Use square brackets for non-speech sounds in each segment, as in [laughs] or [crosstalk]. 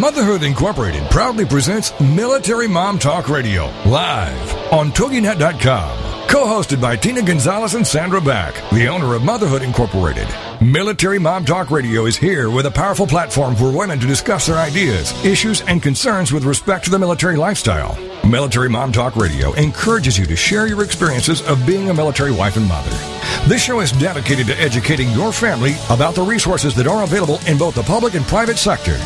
Motherhood Incorporated proudly presents Military Mom Talk Radio live on TogiNet.com. Co-hosted by Tina Gonzalez and Sandra Beck, the owner of Motherhood Incorporated. Military Mom Talk Radio is here with a powerful platform for women to discuss their ideas, issues, and concerns with respect to the military lifestyle. Military Mom Talk Radio encourages you to share your experiences of being a military wife and mother. This show is dedicated to educating your family about the resources that are available in both the public and private sector.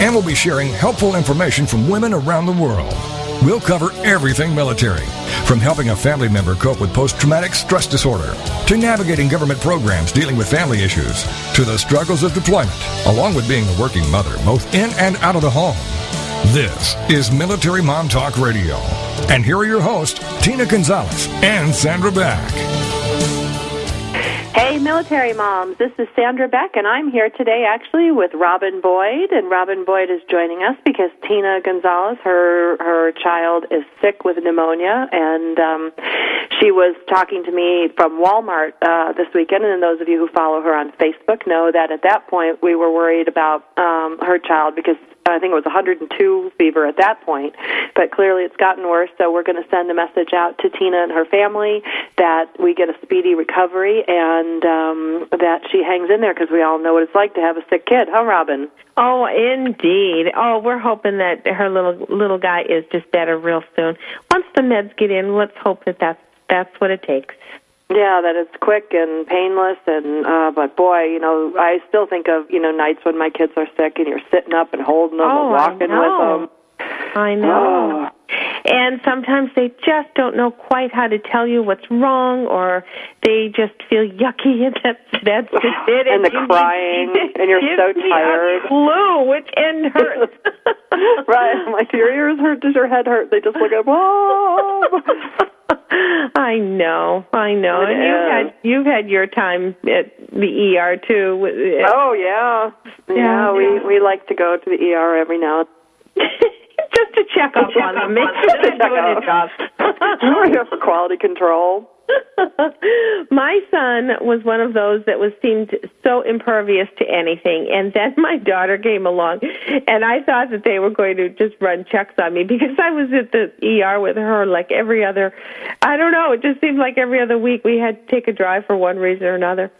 And we'll be sharing helpful information from women around the world. We'll cover everything military, from helping a family member cope with post traumatic stress disorder, to navigating government programs dealing with family issues, to the struggles of deployment, along with being a working mother, both in and out of the home. This is Military Mom Talk Radio. And here are your hosts, Tina Gonzalez and Sandra Beck. Hey, military moms. This is Sandra Beck, and I'm here today actually with Robin Boyd. And Robin Boyd is joining us because Tina Gonzalez, her her child, is sick with pneumonia, and um, she was talking to me from Walmart uh, this weekend. And those of you who follow her on Facebook know that at that point we were worried about um, her child because I think it was 102 fever at that point, but clearly it's gotten worse. So we're going to send a message out to Tina and her family that we get a speedy recovery and um, that she hangs in there because we all know what it's like to have a sick kid, huh, Robin? Oh, indeed. Oh, we're hoping that her little little guy is just better real soon. Once the meds get in, let's hope that that's that's what it takes. Yeah, that it's quick and painless, and uh, but boy, you know, I still think of you know nights when my kids are sick, and you're sitting up and holding them oh, and walking with them. I know. Oh. And sometimes they just don't know quite how to tell you what's wrong, or they just feel yucky, and that's that's just it. and the you crying, [laughs] and you're so tired. A clue which end hurts. [laughs] [laughs] right, I'm like your ears hurt, does your head hurt? They just look at whoa. I know, I know, It and you've had you've had your time at the ER too. Oh yeah, yeah. Yeah, we yeah. we like to go to the ER every now. and just to check up on them, make sure they're doing their job. We're here for quality control. [laughs] my son was one of those that was seemed so impervious to anything and then my daughter came along and i thought that they were going to just run checks on me because i was at the er with her like every other i don't know it just seemed like every other week we had to take a drive for one reason or another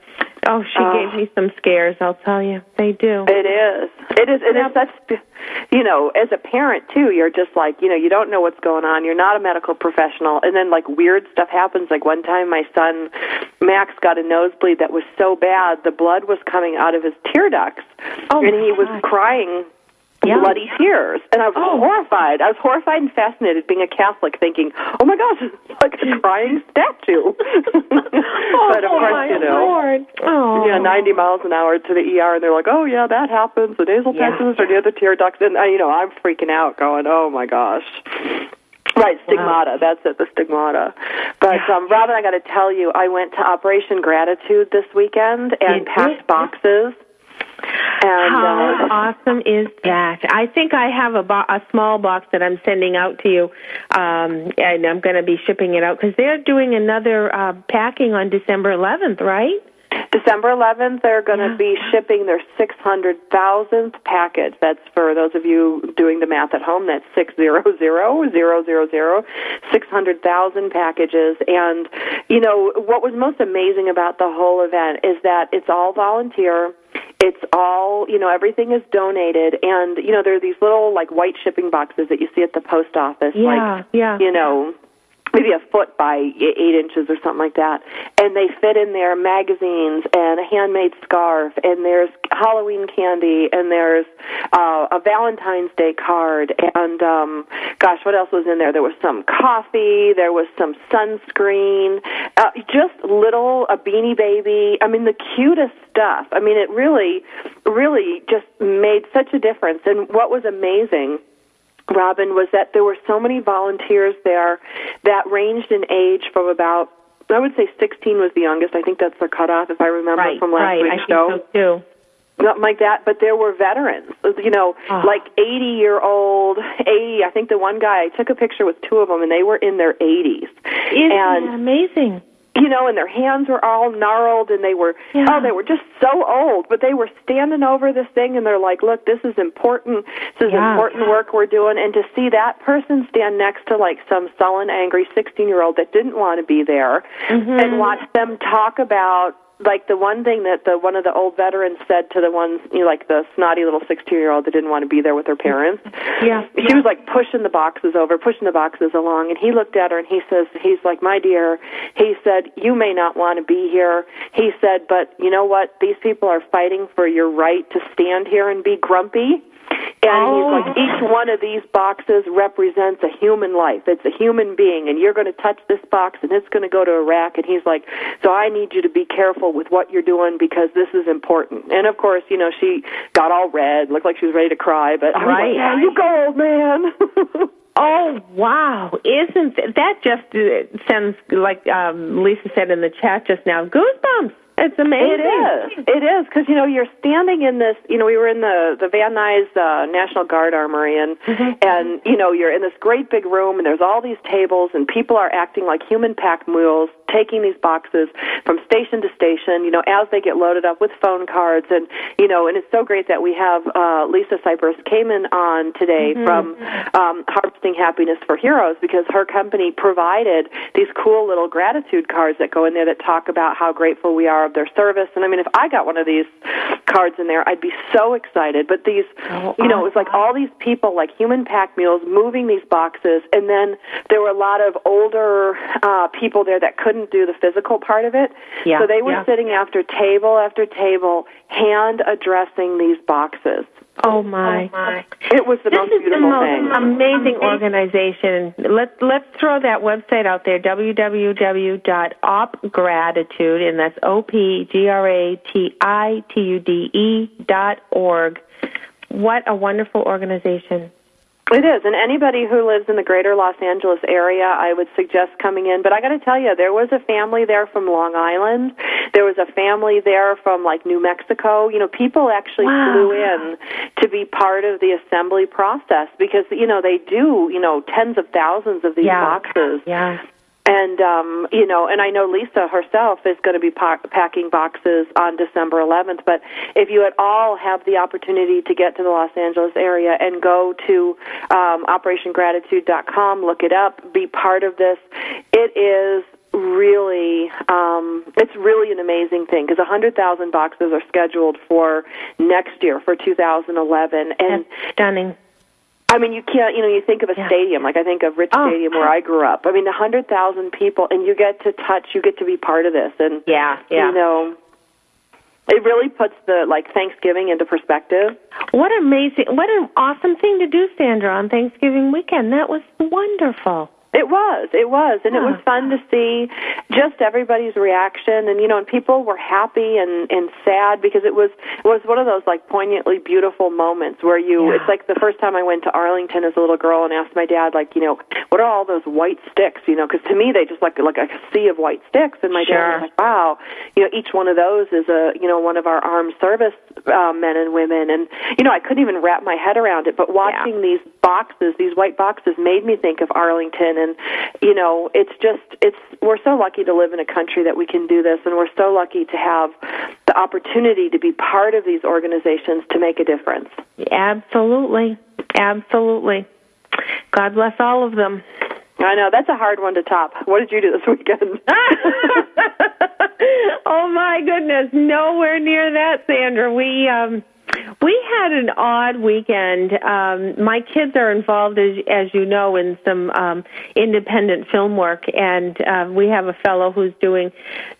oh she Oh. gave me some scares i'll tell you they do It is. It is. It is such. You know, as a parent too, you're just like, you know, you don't know what's going on. You're not a medical professional, and then like weird stuff happens. Like one time, my son Max got a nosebleed that was so bad, the blood was coming out of his tear ducts, Oh, and he my was crying. Yeah. Bloody tears, and I was Oh. horrified. I was horrified and fascinated, being a Catholic, thinking, "Oh my gosh, [laughs] it's like a crying statue." [laughs] but of oh course, my you know, Lord. Oh. yeah, 90 miles an hour to the ER, and they're like, "Oh yeah, that happens. The nasal Yeah. passages are near the tear ducts." And you know, I'm freaking out, going, "Oh my gosh." Right, stigmata. That's it, the stigmata. But um, Robin, I got to tell you, I went to Operation Gratitude this weekend and You packed boxes. And How uh, awesome is that? I think I have a, bo- a small box that I'm sending out to you, um, and I'm going to be shipping it out because they're doing another uh, packing on December 11th, right? December 11th, they're going to Yeah. be shipping their 600,000th package. That's for those of you doing the math at home. That's 600, 000, 600,000 packages. And, you know, what was most amazing about the whole event is that it's all volunteer. It's all, you know, everything is donated. And, you know, there are these little, like, white shipping boxes that you see at the post office. Yeah, like, yeah. you know, maybe a foot by eight inches or something like that. And they fit in there magazines and a handmade scarf, and there's Halloween candy, and there's uh, a Valentine's Day card, and um, gosh, what else was in there? There was some coffee, there was some sunscreen, uh, just little a beanie baby. I mean, the cutest stuff. I mean, it really, really just made such a difference. And what was amazing Robin, was that there were so many volunteers there that ranged in age from about I would say 16 was the youngest. I think that's the cutoff, if I remember right, from last right. week's I think show. so too. Something like that, but there were veterans, you know, Oh. like 80 year old, 80. I think the one guy, I took a picture with two of them, and they were in their 80s. Isn't and amazing? You know, and their hands were all gnarled and they were Yeah. oh, they were just so old, but they were standing over this thing and they're like, Look, this is important this is Yeah. important work we're doing and to see that person stand next to like some sullen, angry sixteen year old that didn't want to be there Mm-hmm. and watch them talk about like the one thing that the one of the old veterans said to the ones you know, like the snotty little sixteen year old that didn't want to be there with her parents [laughs] Yeah. she was like pushing the boxes over, pushing the boxes along, and he looked at her and he says, he's like, my dear, he said, you may not want to be here. He said, but you know what? These people are fighting for your right to stand here and be grumpy. And Oh. he's like, each one of these boxes represents a human life. It's a human being, and you're going to touch this box, and it's going to go to Iraq. And he's like, so I need you to be careful with what you're doing because this is important. And of course, you know, she got all red, looked like she was ready to cry, but I was Right. like, yeah, you go, old man. [laughs] Oh wow! Isn't th- that just uh, sounds like um, Lisa said in the chat just now? Goosebumps! It's amazing. It is. It is because you know you're standing in this. You know, we were in the the Van Nuys uh, National Guard Armory, and and you know you're in this great big room, and there's all these tables, and people are acting like human pack mules, taking these boxes from station to station. You know, as they get loaded up with phone cards, and you know, and it's so great that we have uh, Lisa Cypers came in on today from um, Harvesting Happiness for Heroes because her company provided these cool little gratitude cards that go in there that talk about how grateful we are of their service. And I mean, if I got one of these cards in there, I'd be so excited. But these, Oh, you know, it was like all these people, like human pack mules, moving these boxes, and then there were a lot of older uh, people there that couldn't do the physical part of it. Yeah, so they were yeah. sitting after table after table, hand addressing these boxes. Oh, oh my! It was the This most is the beautiful most thing. amazing organization. Let's let's throw that website out there: www.opgratitude, and that's o p g r a t i t u d e dot org. What a wonderful organization! It is, and anybody who lives in the greater Los Angeles area, I would suggest coming in. But I got to tell you, there was a family there from Long Island. There was a family there from like New Mexico. You know, people actually Wow. flew in to be part of the assembly process because you know they do you know tens of thousands of these Yeah. boxes. Yeah. And um, you know, and I know Lisa herself is going to be pa- packing boxes on December 11th. But if you at all have the opportunity to get to the Los Angeles area and go to um, OperationGratitude.com, look it up, be part of this, it is really um it's really an amazing thing because 100,000 boxes are scheduled for next year for 2011 and That's stunning. I mean, you can't. You know, you think of a Yeah. stadium. Like I think of Rich Oh. Stadium where I grew up. I mean, a hundred thousand people, and you get to touch. You get to be part of this, and Yeah. Yeah. you know, it really puts the like Thanksgiving into perspective. What amazing! What an awesome thing to do, Sandra, on Thanksgiving weekend. That was wonderful. It was, it was, and it was fun to see just everybody's reaction, and you know, and people were happy and and sad because it was it was one of those like poignantly beautiful moments where you. Yeah. It's like the first time I went to Arlington as a little girl and asked my dad, like, you know, what are all those white sticks? You know, because to me they just like like a sea of white sticks, and my dad was like, wow, you know, each one of those is a you know one of our armed service uh, men and women, and you know, I couldn't even wrap my head around it, but watching these boxes, these white boxes, made me think of Arlington, and you know, it's just it's we're so lucky to live in a country that we can do this, and we're so lucky to have the opportunity to be part of these organizations to make a difference. Absolutely. Absolutely. God bless all of them. I know that's a hard one to top. What did you do this weekend? [laughs] oh my goodness, nowhere near that, Sandra. We um we had an odd weekend. Um my kids are involved as as you know in some um independent film work and uh, we have a fellow who's doing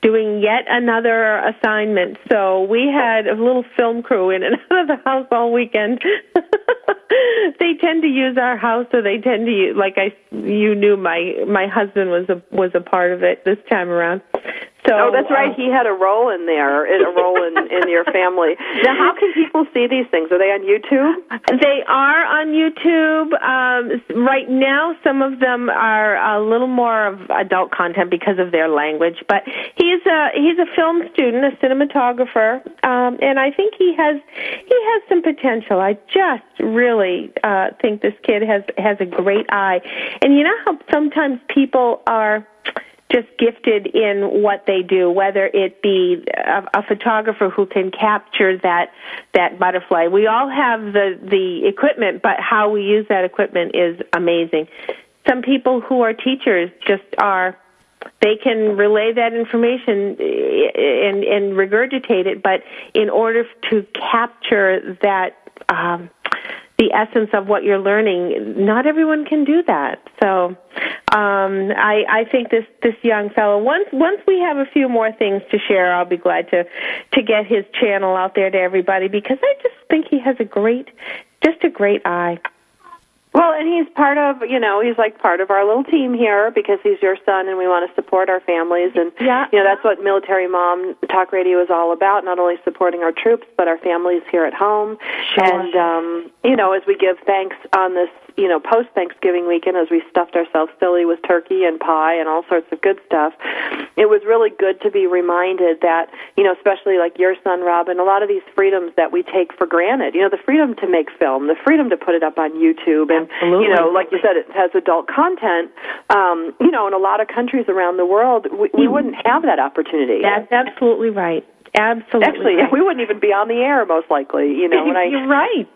doing yet another assignment. So we had a little film crew in and [laughs] out of the house all weekend. [laughs] they tend to use our house so they tend to use like I you knew my my husband was a was a part of it this time around. So, oh, that's right. uh, he had a role in there, a role in in your family. [laughs] Now, how can people see these things? Are they on YouTube? They are on YouTube. Um, right now, some of them are a little more of adult content because of their language. But he's a he's a film student, a cinematographer, um, and I think he has he has some potential. I just really uh, think this kid has has a great eye. And you know how sometimes people are just gifted in what they do, whether it be a, a photographer who can capture that that butterfly. We all have the the equipment, but how we use that equipment is amazing. Some people who are teachers just are they can relay that information eh, and and regurgitate it, but in order to capture that um, the essence of what you're learning. Not everyone can do that. So um, I, I think this this young fellow. Once once we have a few more things to share, I'll be glad to to get his channel out there to everybody because I just think he has a great, just a great eye. Well, and he's part of, you know, he's like part of our little team here because he's your son and we want to support our families. And, Yeah. you know, that's what Military Mom Talk Radio is all about, not only supporting our troops, but our families here at home. Sure. And, um, you know, as we give thanks on this, you know, post Thanksgiving weekend, as we stuffed ourselves silly with turkey and pie and all sorts of good stuff, it was really good to be reminded that, you know, especially like your son, Robin, a lot of these freedoms that we take for granted, you know, the freedom to make film, the freedom to put it up on YouTube, and, Absolutely. you know, like you said, it has adult content. Um, you know, in a lot of countries around the world, we, we wouldn't have that opportunity. That's absolutely right. Absolutely. Actually, right. [laughs] we wouldn't even be on the air, most likely. You know, [laughs] when I You're right.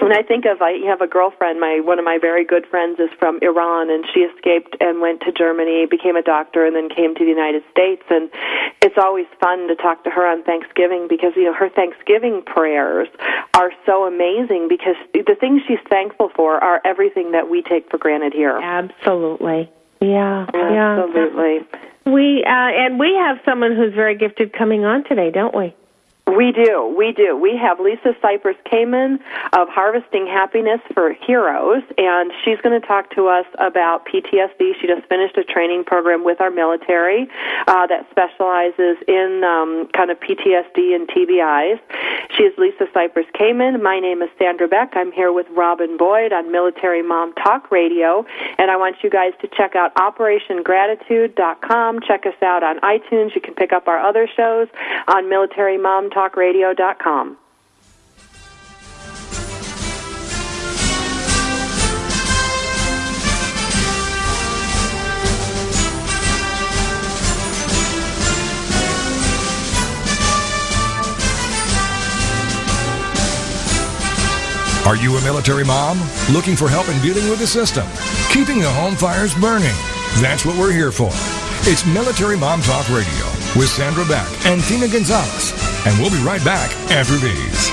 When I think of I have a girlfriend, my one of my very good friends is from Iran and she escaped and went to Germany, became a doctor and then came to the United States and it's always fun to talk to her on Thanksgiving because you know her Thanksgiving prayers are so amazing because the things she's thankful for are everything that we take for granted here. Absolutely. Yeah. Yeah. Absolutely. We uh, and we have someone who's very gifted coming on today, don't we? We do, we do. We have Lisa Cypers Kamen of Harvesting Happiness for Heroes, and she's going to talk to us about PTSD. She just finished a training program with our military uh, that specializes in um, kind of PTSD and TBIs. She is Lisa Cypers Kamen. My name is Sandra Beck. I'm here with Robin Boyd on Military Mom Talk Radio, and I want you guys to check out OperationGratitude.com. Check us out on iTunes. You can pick up our other shows on MilitaryMomTalkRadio.com. Are you a military mom? Looking for help in dealing with the system? Keeping the home fires burning? That's what we're here for. It's Military Mom Talk Radio with Sandra Beck and Tina Gonzalez. And we'll be right back after these.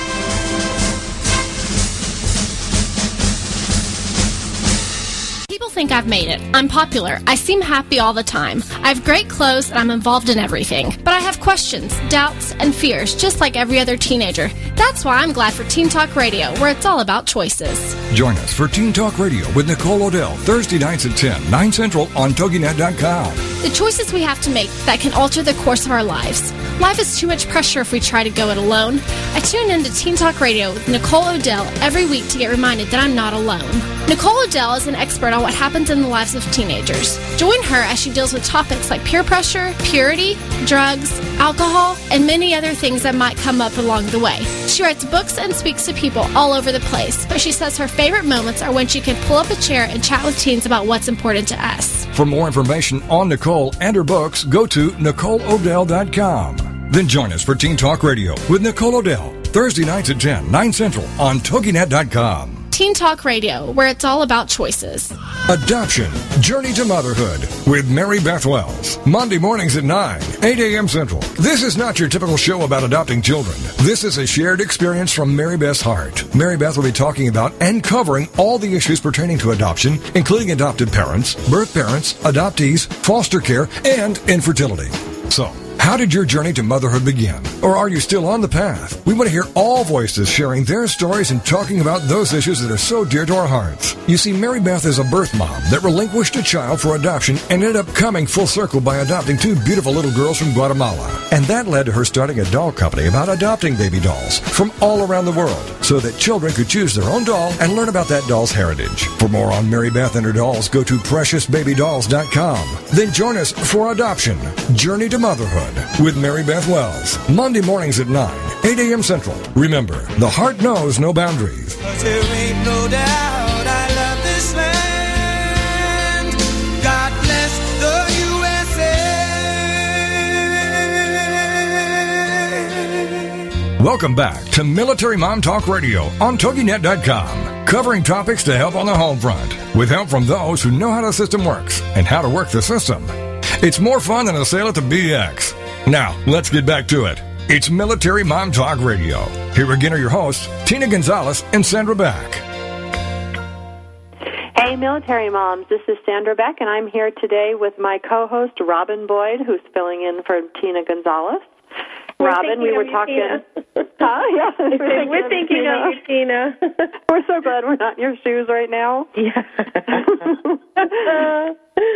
Think I've made it. I'm popular. I seem happy all the time. I have great clothes and I'm involved in everything. But I have questions, doubts, and fears, just like every other teenager. That's why I'm glad for Teen Talk Radio, where it's all about choices. Join us for Teen Talk Radio with Nicole O'Dell, Thursday nights at 10, 9 Central on TogiNet.com. The choices we have to make that can alter the course of our lives. Life is too much pressure if we try to go it alone. I tune in to Teen Talk Radio with Nicole O'Dell every week to get reminded that I'm not alone. Nicole O'Dell is an expert on what happens in the lives of teenagers. Join her as she deals with topics like peer pressure, purity, drugs, alcohol, and many other things that might come up along the way. She writes books and speaks to people all over the place, but she says her favorite moments are when she can pull up a chair and chat with teens about what's important to us. For more information on Nicole and her books, go to NicoleOdell.com. Then join us for Teen Talk Radio with Nicole O'Dell, Thursday nights at 10, 9 Central on TogiNet.com. Teen Talk Radio, where it's all about choices. Adoption Journey to Motherhood with Mary Beth Wells. Monday mornings at 9, 8 a.m. Central. This is not your typical show about adopting children. This is a shared experience from Mary Beth's heart. Mary Beth will be talking about and covering all the issues pertaining to adoption, including adopted parents, birth parents, adoptees, foster care, and infertility. So, How did your journey to motherhood begin? Or are you still on the path? We want to hear all voices sharing their stories and talking about those issues that are so dear to our hearts. You see, Mary Beth is a birth mom that relinquished a child for adoption and ended up coming full circle by adopting two beautiful little girls from Guatemala. And that led to her starting a doll company about adopting baby dolls from all around the world so that children could choose their own doll and learn about that doll's heritage. For more on Mary Beth and her dolls, go to preciousbabydolls.com. Then join us for Adoption Journey to Motherhood with Mary Beth Wells. Monday mornings at 9, 8 a.m. Central. Remember, the heart knows no boundaries. There ain't no doubt I love this land. God bless the USA. Welcome back to Military Mom Talk Radio on TogiNet.com, covering topics to help on the home front, with help from those who know how the system works and how to work the system. It's more fun than a sale at the BX. Now, let's get back to it. It's Military Mom Talk Radio. Here again are your hosts, Tina Gonzalez and Sandra Beck. Hey, military moms, this is Sandra Beck, and I'm here today with my co host, Robin Boyd, who's filling in for Tina Gonzalez. We're Robin, we were talking. [laughs] Huh? Yeah, we're We're thinking of you, Tina. [laughs] We're so glad we're not in your shoes right now. Yeah. [laughs]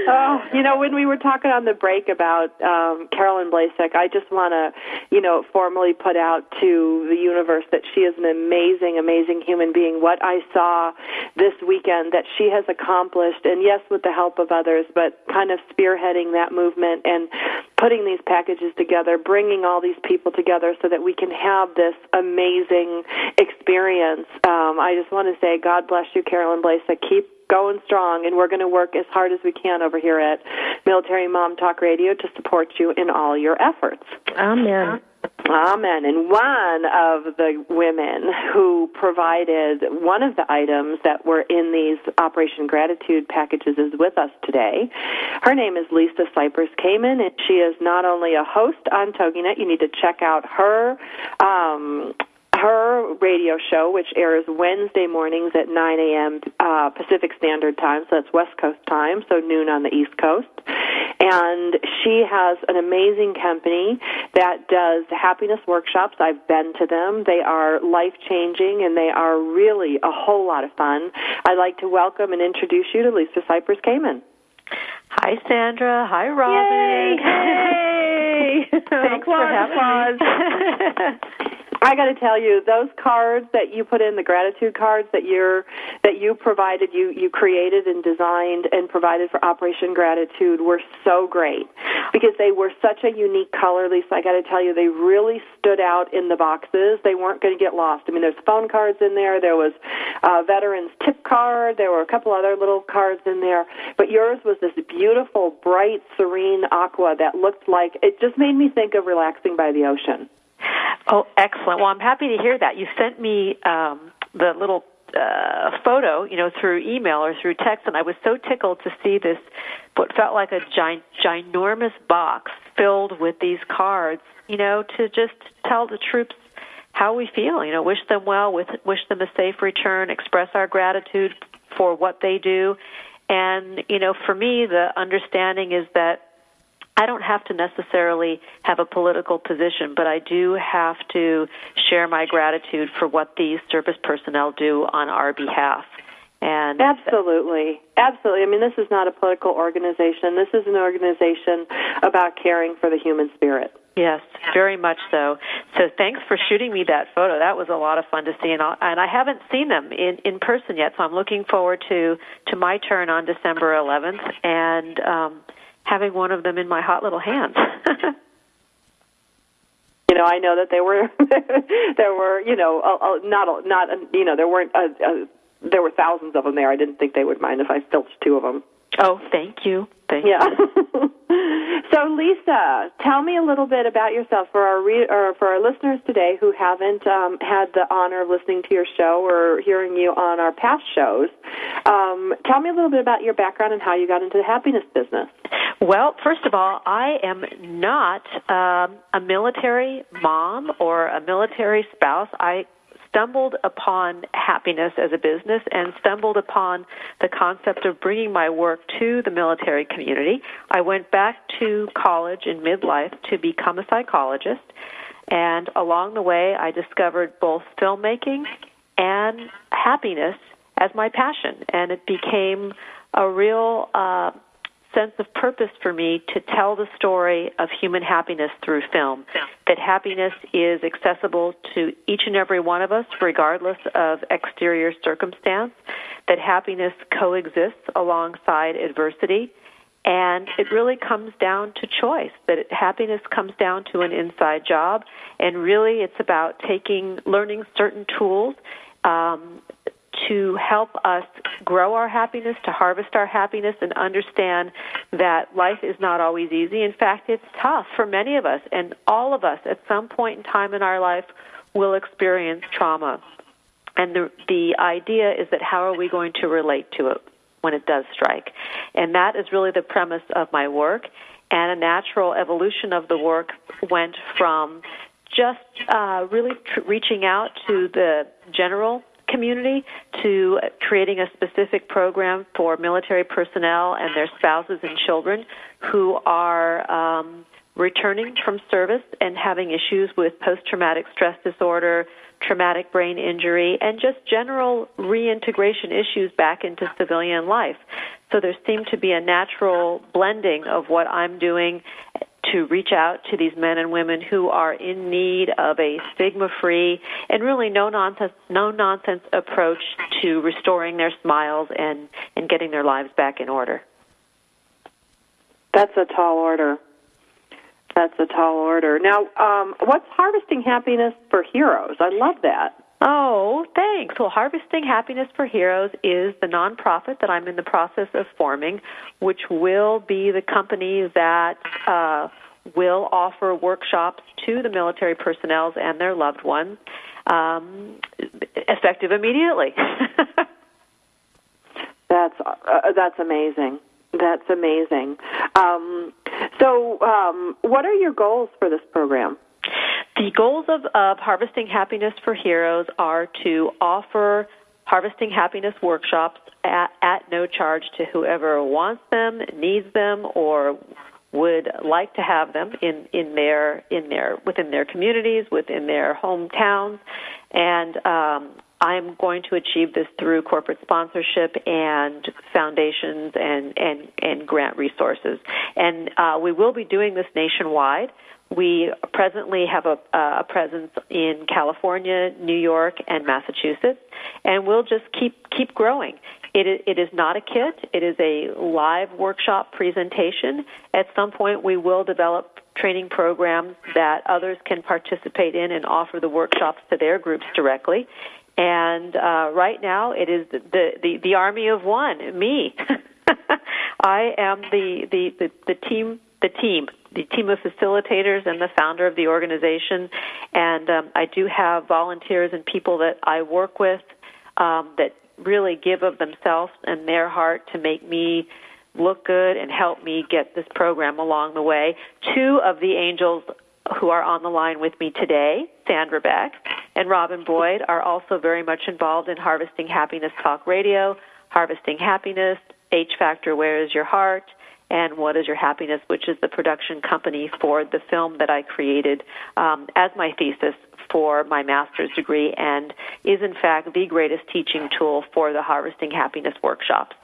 oh, you know, when we were talking on the break about um, Carolyn Blashek, I just want to, you know, formally put out to the universe that she is an amazing, amazing human being. What I saw this weekend that she has accomplished, and yes, with the help of others, but kind of spearheading that movement and putting these packages together, bringing all these people together so that we can have this amazing experience. Um, I just want to say, God bless you, Carolyn Blashek. Keep going strong, and we're going to work as hard as we can over here at Military Mom Talk Radio to support you in all your efforts. Amen. Amen. And one of the women who provided one of the items that were in these Operation Gratitude packages is with us today. Her name is Lisa Cypers Kamen, and she is not only a host on TogiNet, you need to check out her um, her radio show, which airs Wednesday mornings at 9 a.m. Uh, Pacific Standard Time, so that's West Coast time, so noon on the East Coast. And she has an amazing company that does happiness workshops. I've been to them. They are life changing and they are really a whole lot of fun. I'd like to welcome and introduce you to Lisa Cypers Kamen. Hi, Sandra. Hi, Robin. Yay! Hey! [laughs] Thanks for having me. [laughs] I got to tell you, those cards that you put in, the gratitude cards that you're that you provided, you you created and designed and provided for Operation Gratitude were so great because they were such a unique color. Lisa, I got to tell you, they really stood out in the boxes. They weren't going to get lost. I mean, there's phone cards in there. There was a veterans tip card. There were a couple other little cards in there, but yours was this beautiful, bright, serene aqua that looked like it just made me think of relaxing by the ocean. Oh, excellent. Well, I'm happy to hear that. You sent me um, the little uh, photo, you know, through email or through text, and I was so tickled to see this, what felt like a gi- ginormous box filled with these cards, you know, to just tell the troops how we feel, you know, wish them well, with, wish them a safe return, express our gratitude for what they do. And, you know, for me, the understanding is that I don't have to necessarily have a political position, but I do have to share my gratitude for what these service personnel do on our behalf. And Absolutely. Absolutely. I mean, this is not a political organization. This is an organization about caring for the human spirit. Yes, very much so. So thanks for shooting me that photo. That was a lot of fun to see, and, and I haven't seen them in in person yet. So I'm looking forward to to my turn on December 11th and um, having one of them in my hot little hands. [laughs] You know, I know that there were [laughs] there were you know a, a, not a, not a, you know there weren't a, a, there were thousands of them there. I didn't think they would mind if I filched two of them. oh, thank you. Thank Yeah. [laughs] so Lisa, tell me a little bit about yourself for our re- or for our listeners today who haven't um, had the honor of listening to your show or hearing you on our past shows. Um, tell me a little bit about your background and how you got into the happiness business. Well, first of all, I am not um, a military mom or a military spouse. I stumbled upon happiness as a business and stumbled upon the concept of bringing my work to the military community. I went back to college in midlife to become a psychologist. And along the way, I discovered both filmmaking and happiness as my passion. And it became a real uh, sense of purpose for me to tell the story of human happiness through film. That happiness is accessible to each and every one of us, regardless of exterior circumstance. That happiness coexists alongside adversity. And it really comes down to choice, that it, happiness comes down to an inside job. And really, it's about taking, learning certain tools um, to help us grow our happiness, to harvest our happiness, and understand that life is not always easy. In fact, it's tough for many of us, and all of us at some point in time in our life will experience trauma. And the, the idea is that how are we going to relate to it when it does strike? And that is really the premise of my work. And a natural evolution of the work went from just uh, really tr- reaching out to the general community to creating a specific program for military personnel and their spouses and children who are um, returning from service and having issues with post traumatic stress disorder, traumatic brain injury, and just general reintegration issues back into civilian life. So there seemed to be a natural blending of what I'm doing to reach out to these men and women who are in need of a stigma-free and really no nonsense, no nonsense approach to restoring their smiles and and getting their lives back in order. That's a tall order. That's a tall order. Now, um, what's harvesting happiness for heroes? I love that. Oh, thanks. Well, Harvesting Happiness for Heroes is the nonprofit that I'm in the process of forming, which will be the company that uh, will offer workshops to the military personnel and their loved ones, um, effective immediately. [laughs] that's uh, that's amazing. That's amazing. Um, so, um, what are your goals for this program? The goals of, of Harvesting Happiness for Heroes are to offer Harvesting Happiness workshops at, at no charge to whoever wants them, needs them, or would like to have them in, in their in their within their communities, within their hometowns, and um, I'm going to achieve this through corporate sponsorship and foundations and and, and grant resources. And uh, we will be doing this nationwide. We presently have a, a presence in California, New York, and Massachusetts, and we'll just keep keep growing. It is, it is not a kit. It is a live workshop presentation. At some point, we will develop training programs that others can participate in and offer the workshops to their groups directly. And uh, right now, it is the, the, the army of one, me. [laughs] I am the, the, the, the team the team, the team of facilitators and the founder of the organization. And um, I do have volunteers and people that I work with um, that really give of themselves and their heart to make me look good and help me get this program along the way. Two of the angels who are on the line with me today, Sandra Beck and Robin Boyd, are also very much involved in Harvesting Happiness Talk Radio, Harvesting Happiness, H Factor Where Is Your Heart, and What Is Your Happiness, which is the production company for the film that I created um, as my thesis for my master's degree and is in fact the greatest teaching tool for the Harvesting Happiness workshops.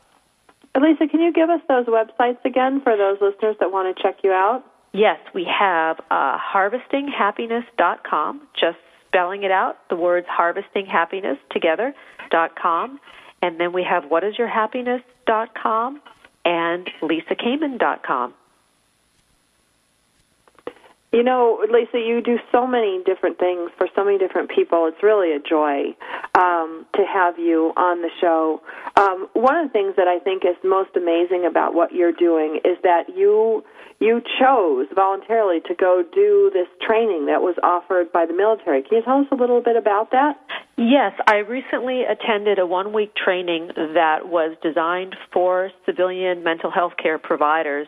Lisa, can you give us those websites again for those listeners that want to check you out? Yes, we have uh, harvestinghappiness.com, just spelling it out, the words harvesting happiness together, dot com. And then we have whatisyourhappiness.com and lisakamen.com. You know, Lisa, you do so many different things for so many different people. It's really a joy um, to have you on the show. Um, one of the things that I think is most amazing about what you're doing is that you you chose voluntarily to go do this training that was offered by the military. Can you tell us a little bit about that? Yes, I recently attended a one week training that was designed for civilian mental health care providers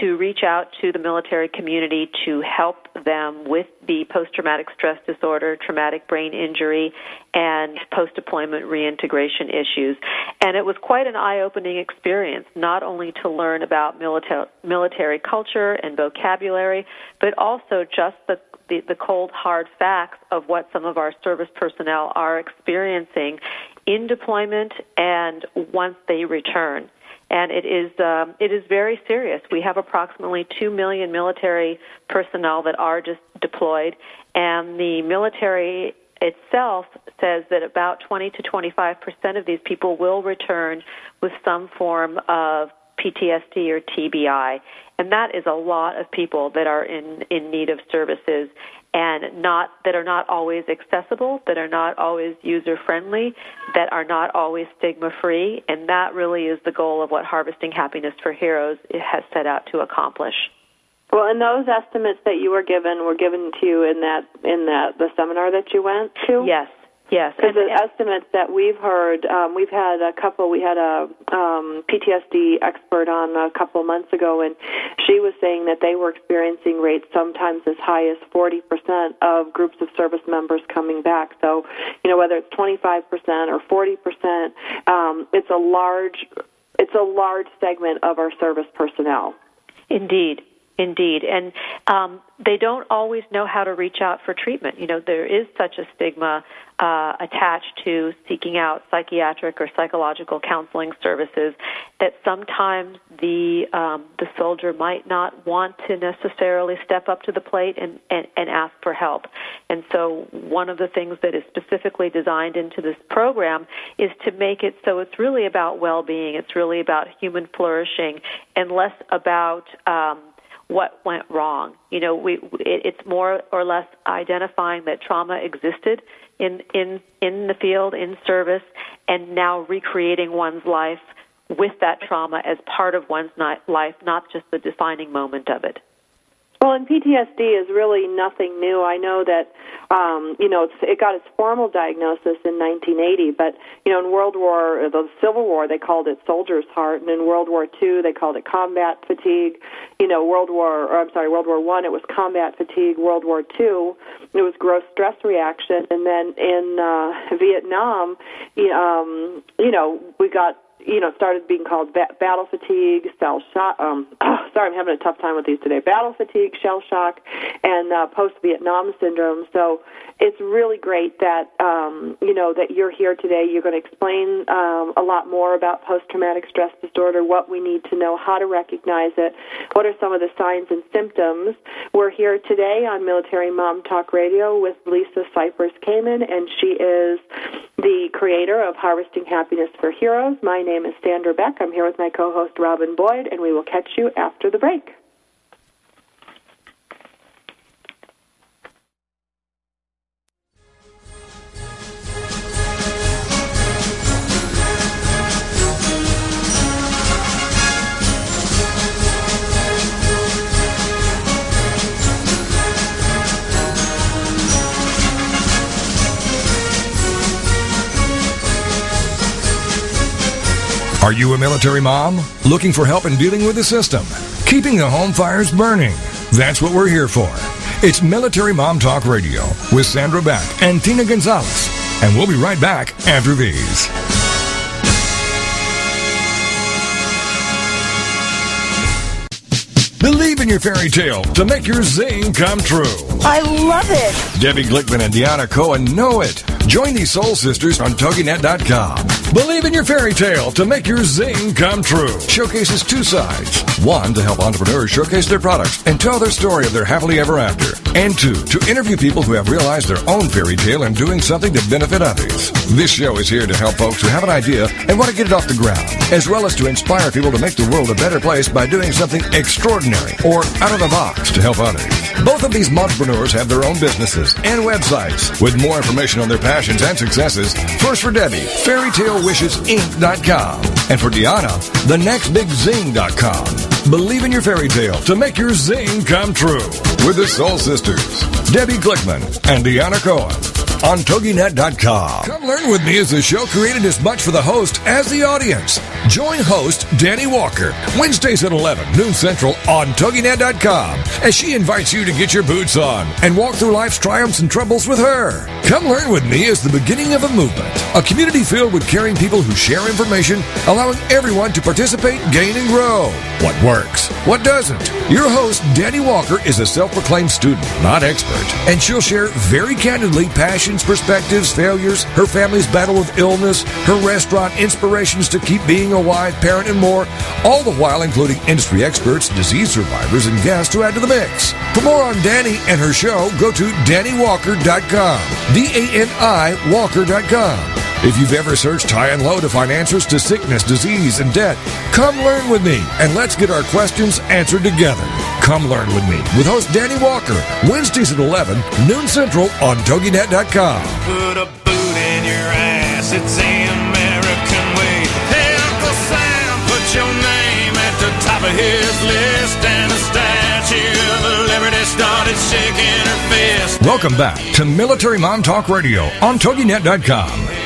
to reach out to the military community to help them with the post traumatic stress disorder, traumatic brain injury, and post deployment reintegration issues. And it was quite an eye opening experience, not only to learn about military, military culture and vocabulary, but also just the the, the cold hard facts of what some of our service personnel are experiencing in deployment and once they return and it is um, it is very serious. We have approximately two million military personnel that are just deployed, and the military itself says that about 20 to 25 percent of these people will return with some form of PTSD or TBI, and that is a lot of people that are in in need of services and not that are not always accessible, that are not always user friendly, that are not always stigma free, and that really is the goal of what Harvesting Happiness for Heroes has set out to accomplish. Well, and those estimates that you were given were given to you in that in that the seminar that you went to. Yes, Yes, because the estimates that we've heard, um, we've had a couple. We had a um, PTSD expert on a couple months ago, and she was saying that they were experiencing rates sometimes as high as forty percent of groups of service members coming back. So, you know, whether it's twenty five percent or forty percent, um, it's a large, it's a large segment of our service personnel. Indeed, Indeed, and um, they don't always know how to reach out for treatment. You know, there is such a stigma uh, attached to seeking out psychiatric or psychological counseling services that sometimes the um, the soldier might not want to necessarily step up to the plate and, and, and ask for help. And so, one of the things that is specifically designed into this program is to make it so it's really about well-being. It's really about human flourishing, and less about um, what went wrong. You know, we it, it's more or less identifying that trauma existed in in in the field in service, and now recreating one's life with that trauma as part of one's life, not just the defining moment of it. Well, and PTSD is really nothing new. I know that, um, you know, it's, it got its formal diagnosis in 1980, but, you know, in World War, the Civil War, they called it soldier's heart, and in World War II, they called it combat fatigue. You know, World War, or I'm sorry, World War One, it was combat fatigue. World War Two, it was gross stress reaction, and then in uh, Vietnam, um, you know, we got you know, started being called ba- battle fatigue, cell shock. Um, [clears throat] sorry, I'm having a tough time with these today. Battle fatigue, shell shock, and uh, post-Vietnam syndrome. So it's really great that um, you know that you're here today. You're going to explain um, a lot more about post-traumatic stress disorder, what we need to know, how to recognize it, what are some of the signs and symptoms. We're here today on Military Mom Talk Radio with Lisa Cypers Kamen, and she is creator of Harvesting Happiness for Heroes. My name is Sandra Beck. I'm here with my co-host Robin Boyd, and we will catch you after the break. Are you a military mom? Looking for help in dealing with the system? Keeping the home fires burning? That's what we're here for. It's Military Mom Talk Radio with Sandra Beck and Tina Gonzalez. And we'll be right back after these. Believe in your fairy tale to make your zing come true. I love it. Debbie Glickman and Deanna Cohen know it. Join these soul sisters on TogiNet.com. Believe in your fairy tale to make your zing come true. Showcases two sides. One, to help entrepreneurs showcase their products and tell their story of their happily ever after. And two, to interview people who have realized their own fairy tale and doing something to benefit others. This show is here to help folks who have an idea and want to get it off the ground, as well as to inspire people to make the world a better place by doing something extraordinary or out of the box to help others. Both of these entrepreneurs have their own businesses and websites. With more information on their passions and successes, first for Debbie, fairytalewishesinc.com. And for Deanna, thenextbigzing.com. Believe in your fairy tale to make your zing come true with the Soul Sisters, Debbie Glickman and Deanna Cohen. On TogiNet.com. Come learn with me as the show created as much for the host as the audience. Join host Dani Walker Wednesdays at 11 noon Central on TogiNet.com as she invites you to get your boots on and walk through life's triumphs and troubles with her. Come learn with me as the beginning of a movement, a community filled with caring people who share information, allowing everyone to participate, gain, and grow. What works? What doesn't? Your host, Dani Walker, is a self proclaimed student, not expert, and she'll share very candidly passions, perspectives, failures, her family's battle with illness, her restaurant inspirations to keep being a wife, parent, and more, all the while including industry experts, disease survivors, and guests to add to the mix. For more on Dani and her show, go to DaniWalker.com. D A N I Walker.com. If you've ever searched high and low to find answers to sickness, disease, and debt, come learn with me and let's get our questions answered together. Come learn with me with host Dani Walker, Wednesdays at 11, noon central on TogiNet.com. Put a boot in your ass, it's the American way. Hey, Uncle Sam, put your name at the top of his list, and the Statue of Liberty started shaking her fist. Welcome back to Military Mom Talk Radio on TogiNet.com,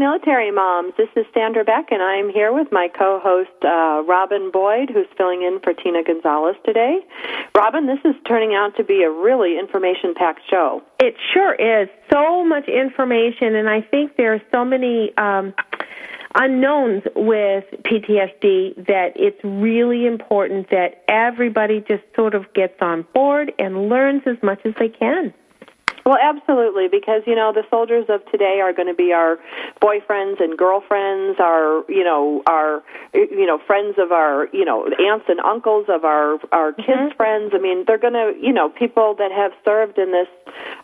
Military moms. This is Sandra Beck, and I'm here with my co host, uh, Robin Boyd, who's filling in for Tina Gonzalez today. Robin, this is turning out to be a really information packed show. It sure is. So much information, and I think there are so many um, unknowns with PTSD that it's really important that everybody just sort of gets on board and learns as much as they can. Well, absolutely, because you know the soldiers of today are going to be our boyfriends and girlfriends, our you know our you know friends of our you know aunts and uncles of our our kids' friends. I mean, they're going to you know people that have served in this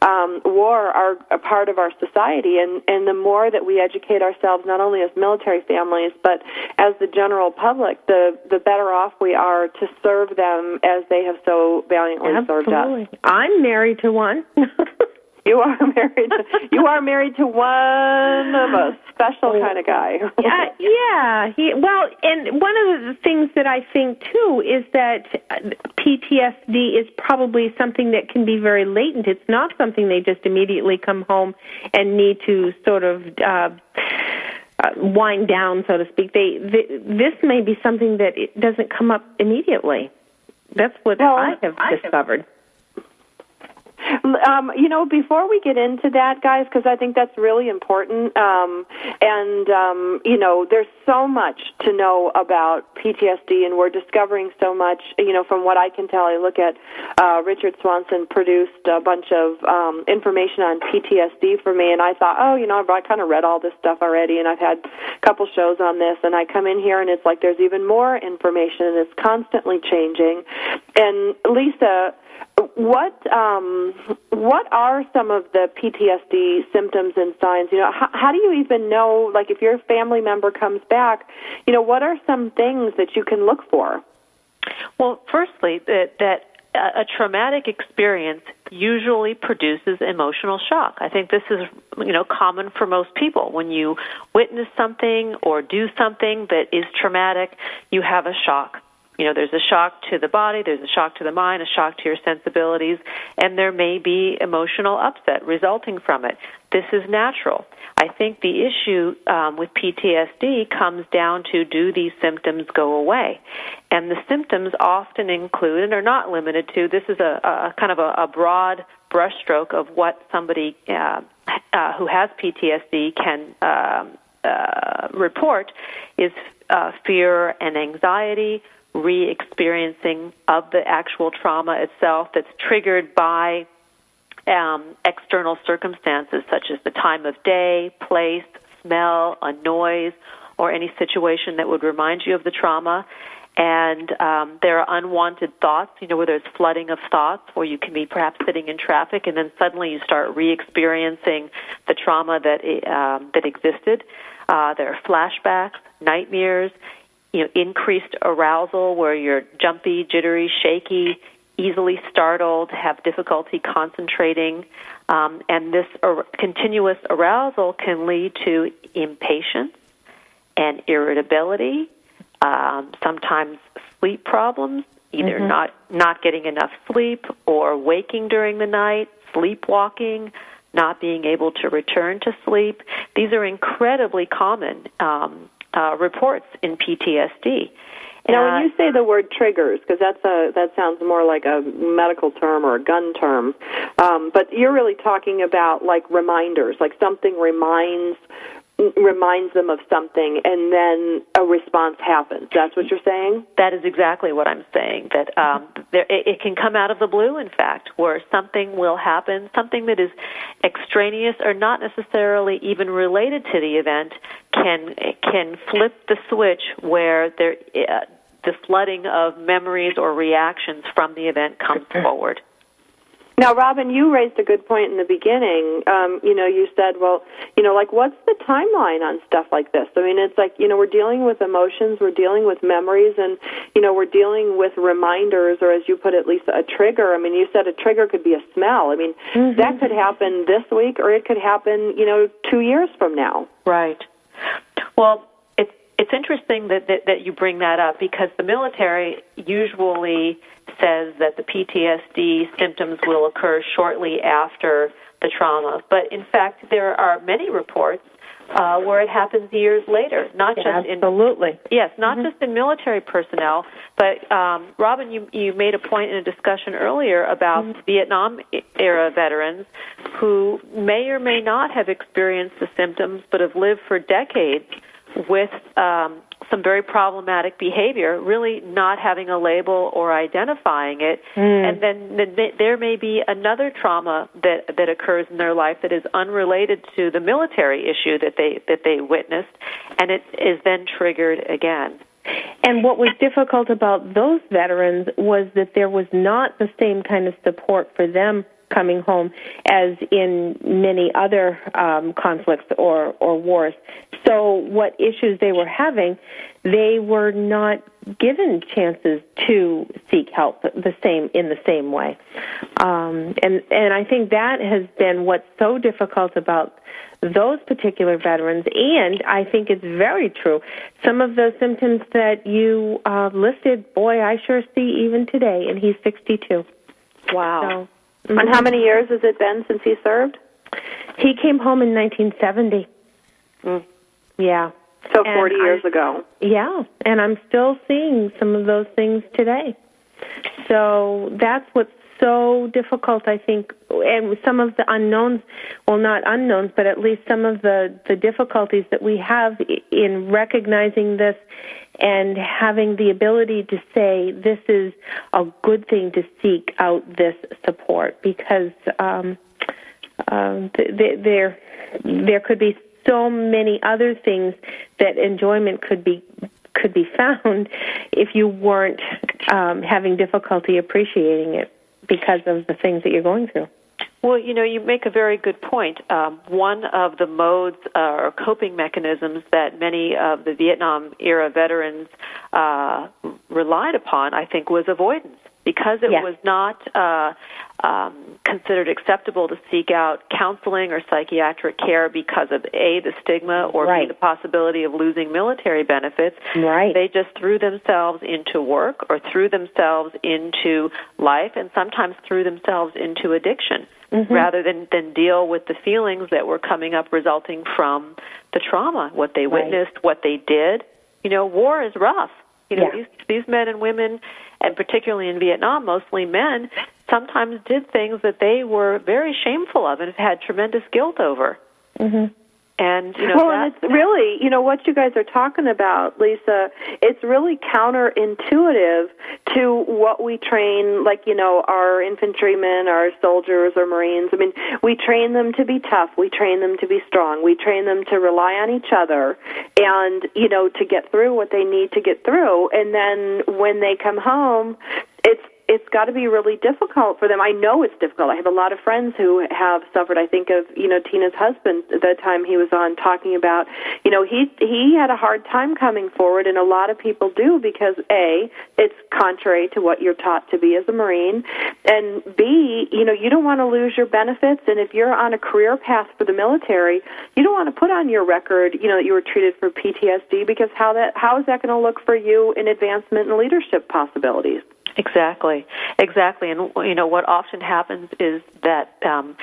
um, war are a part of our society, and and the more that we educate ourselves, not only as military families but as the general public, the the better off we are to serve them as they have so valiantly served us. I'm married to one. [laughs] You are [laughs] married. To, you are married to one of a special kind of guy. [laughs] yeah, yeah. He, well, and one of the things that I think too is that uh, PTSD is probably something that can be very latent. It's not something they just immediately come home and need to sort of. Uh, uh, wind down, so to speak. They, th this may be something that it doesn't come up immediately. That's what I have I have- discovered. Um, you know, before we get into that, guys, because I think that's really important. Um, and um, you know, there's so much to know about PTSD, and we're discovering so much. You know, from what I can tell, I look at uh, Richard Swanson produced a bunch of um, information on PTSD for me, and I thought, oh, you know, I've kind of read all this stuff already, and I've had a couple shows on this, and I come in here, and it's like there's even more information, and it's constantly changing. And Lisa what um, what are some of the PTSD symptoms and signs? You know, how, how do you even know? Like, if your family member comes back, you know, what are some things that you can look for? Well, firstly, that that a a traumatic experience usually produces emotional shock. I think this is you know common for most people. When you witness something or do something that is traumatic, you have a shock. You know, there's a shock to the body, there's a shock to the mind, a shock to your sensibilities, and there may be emotional upset resulting from it. This is natural. I think the issue um, with PTSD comes down to do these symptoms go away? And the symptoms often include and are not limited to this is a, a kind of a, a broad brushstroke of what somebody uh, uh, who has PTSD can um, uh, report is uh, fear and anxiety, re experiencing of the actual trauma itself that's triggered by um, external circumstances such as the time of day, place, smell, a noise, or any situation that would remind you of the trauma. And um, there are unwanted thoughts, you know, where there's flooding of thoughts, or you can be perhaps sitting in traffic, and then suddenly you start re-experiencing the trauma that um, that existed. Uh, there are flashbacks, nightmares, you know, increased arousal, where you're jumpy, jittery, shaky, easily startled, have difficulty concentrating, um, and this ar- continuous arousal can lead to impatience and irritability, um, sometimes sleep problems, either Mhm. not not getting enough sleep or waking during the night, sleepwalking, not being able to return to sleep. These are incredibly common um, uh, reports in PTSD. Now, Uh, when you say the word triggers, because that's a that sounds more like a medical term or a gun term, um, but you're really talking about like reminders, like something reminds reminds them of something, and then a response happens. That's what you're saying. That is exactly what I'm saying. That um, there, it, it can come out of the blue. In fact, where something will happen, something that is extraneous or not necessarily even related to the event, can can flip the switch where there uh, the flooding of memories or reactions from the event comes [clears throat] forward. Now, Robin, you raised a good point in the beginning. Um, you know, you said, well, you know, like, what's the timeline on stuff like this? I mean, it's like, you know, we're dealing with emotions, we're dealing with memories, and, you know, we're dealing with reminders, or as you put it, Lisa, a trigger. I mean, you said a trigger could be a smell. I mean, that could happen this week, or it could happen, you know, two years from now. Right. Well, it's interesting that, that that you bring that up because the military usually says that the PTSD symptoms will occur shortly after the trauma, but in fact there are many reports uh, where it happens years later, not just in Absolutely. Yes, not just in military personnel, but um, Robin, you you made a point in a discussion earlier about Vietnam e- era veterans who may or may not have experienced the symptoms, but have lived for decades with um, some very problematic behavior, really not having a label or identifying it, and then th- th- there may be another trauma that that occurs in their life that is unrelated to the military issue that they that they witnessed, and it is then triggered again. And what was difficult about those veterans was that there was not the same kind of support for them coming home as in many other um, conflicts or, or wars. So, what issues they were having, they were not given chances to seek help the same in the same way. Um, and and I think that has been what's so difficult about those particular veterans. And I think it's very true. Some of those symptoms that you uh, listed, boy, I sure see even today. And he's 62. Wow. So, And mm-hmm. how many years has it been since he served? He came home in 1970. Mm. Yeah. So And 40 I- years ago. Yeah, and I'm still seeing some of those things today. So that's what's so difficult, I think, and some of the unknowns, well, not unknowns, but at least some of the, the difficulties that we have in recognizing this and having the ability to say this is a good thing to seek out this support because um, um, th- th- there there could be so many other things that enjoyment could be could be [laughs] found if you weren't um, having difficulty appreciating it because of the things that you're going through. Well, you know, you make a very good point. Um, one of the modes uh, or coping mechanisms that many of the Vietnam era veterans uh, relied upon, I think, was avoidance. Because it Yes. was not uh, um, considered acceptable to seek out counseling or psychiatric care because of A, the stigma, or Right. B, the possibility of losing military benefits, Right. they just threw themselves into work or threw themselves into life and sometimes threw themselves into addiction rather than, than deal with the feelings that were coming up resulting from the trauma, what they Right. witnessed, what they did. You know, war is rough. You know, Yeah. these these men and women and particularly in Vietnam, mostly men, sometimes did things that they were very shameful of and had tremendous guilt over. Mm-hmm. And you know, well, that, and it's really, you know, what you guys are talking about, Lisa, it's really counterintuitive to what we train, like, you know, our infantrymen, our soldiers or Marines. I mean, we train them to be tough. We train them to be strong. We train them to rely on each other and, you know, to get through what they need to get through. And then when they come home, it's it's got to be really difficult for them. I know it's difficult. I have a lot of friends who have suffered. I think of you know Tina's husband the time he was on talking about you know he he had a hard time coming forward, and a lot of people do because a it's contrary to what you're taught to be as a Marine. And B, you know, you don't want to lose your benefits. And if you're on a career path for the military, you don't want to put on your record, you know, that you were treated for PTSD because how that how is that going to look for you in advancement and leadership possibilities? Exactly, exactly. And you know what often happens is that um,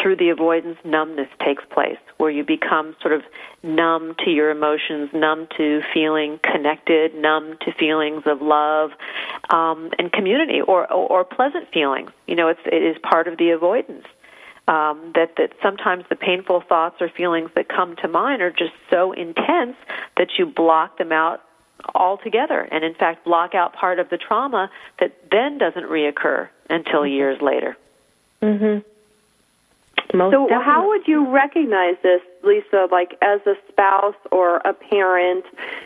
through the avoidance, numbness takes place, where you become sort of numb to your emotions, numb to feeling connected, numb to feelings of love um, and community, or, or or pleasant feelings. You know, it's it is part of the avoidance. Um, that that sometimes the painful thoughts or feelings that come to mind are just so intense that you block them out altogether, and in fact block out part of the trauma that then doesn't reoccur until mm-hmm. years later. Mm-hmm. Most so, definitely. how would you recognize this, Lisa? Like as a spouse or a parent,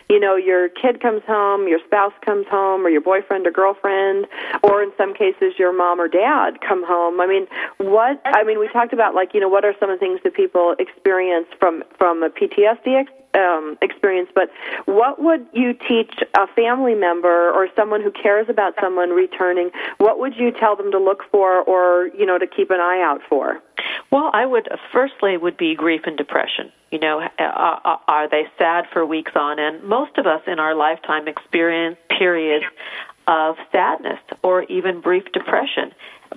you know, your kid comes home, your spouse comes home, or your boyfriend or girlfriend, or in some cases, your mom or dad come home. I mean, what? I mean, we talked about like, you know, what are some of the things that people experience from from a PTSD um, experience, but what would you teach a family member or someone who cares about someone returning? What would you tell them to look for, or you know, to keep an eye out for? Well, I would firstly would be grief and depression. You know, uh, uh, are they sad for weeks on end? Most of us in our lifetime experience periods of sadness or even brief depression.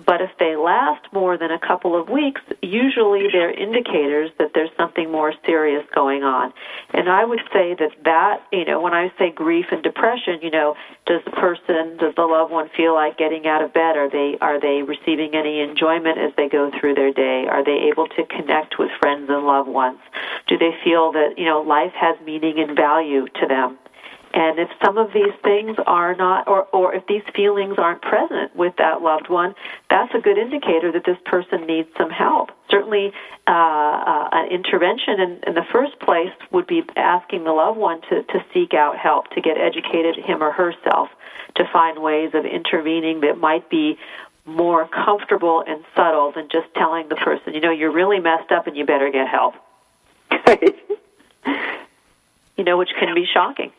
But if they last more than a couple of weeks, usually they're indicators that there's something more serious going on. And I would say that that, you know, when I say grief and depression, you know, does the person, does the loved one feel like getting out of bed? Are they are they receiving any enjoyment as they go through their day? Are they able to connect with friends and loved ones? Do they feel that, you know, life has meaning and value to them? And if some of these things are not, or, or if these feelings aren't present with that loved one, that's a good indicator that this person needs some help. Certainly, uh, uh, an intervention in, in the first place would be asking the loved one to, to seek out help, to get educated him or herself, to find ways of intervening that might be more comfortable and subtle than just telling the person, you know, you're really messed up and you better get help. [laughs] You know, which can be shocking.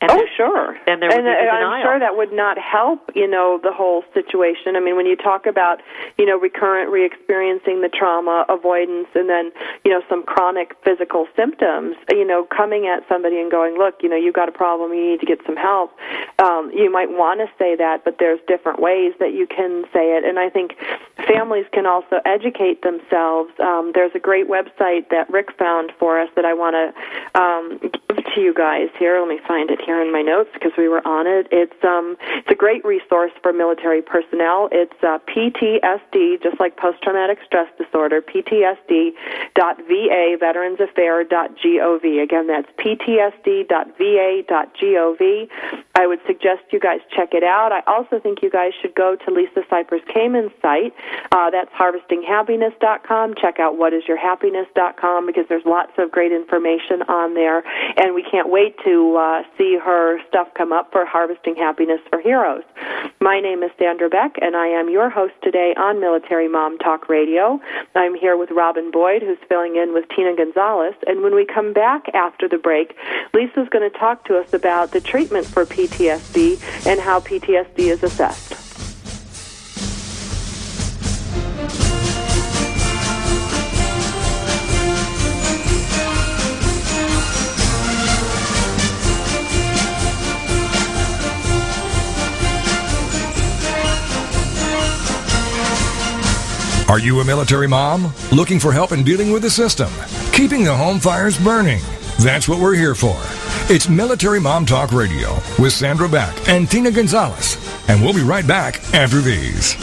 And oh, sure. Then there would and, be and I'm sure that would not help, you know, the whole situation. I mean, when you talk about, you know, recurrent re-experiencing the trauma, avoidance, and then, you know, some chronic physical symptoms, you know, coming at somebody and going, look, you know, you've got a problem, you need to get some help. Um, you might want to say that, but there's different ways that you can say it. And I think families can also educate themselves. Um, there's a great website that Rick found for us that I want to um, give to you guys here. Let me find it here in my notes because we were on it. It's um, it's a great resource for military personnel. It's uh, PTSD, just like post traumatic stress disorder. PTSD.va veteransaffairs.gov. Again, that's PTSD.va.gov. I would suggest you guys check it out. I also think you guys should go to Lisa Cypers Kamen's site. Uh, that's harvestinghappiness.com. Check out whatisyourhappiness.com because there's lots of great information on there, and we can't wait to uh, see her stuff come up for Harvesting Happiness for Heroes. My name is Sandra Beck, and I am your host today on Military Mom Talk Radio. I'm here with Robin Boyd, who's filling in with Tina Gonzalez. And when we come back after the break, Lisa's going to talk to us about the treatment for PTSD and how PTSD is assessed. Are you a military mom? Looking for help in dealing with the system? Keeping the home fires burning? That's what we're here for. It's Military Mom Talk Radio with Sandra Beck and Tina Gonzalez. And we'll be right back after these.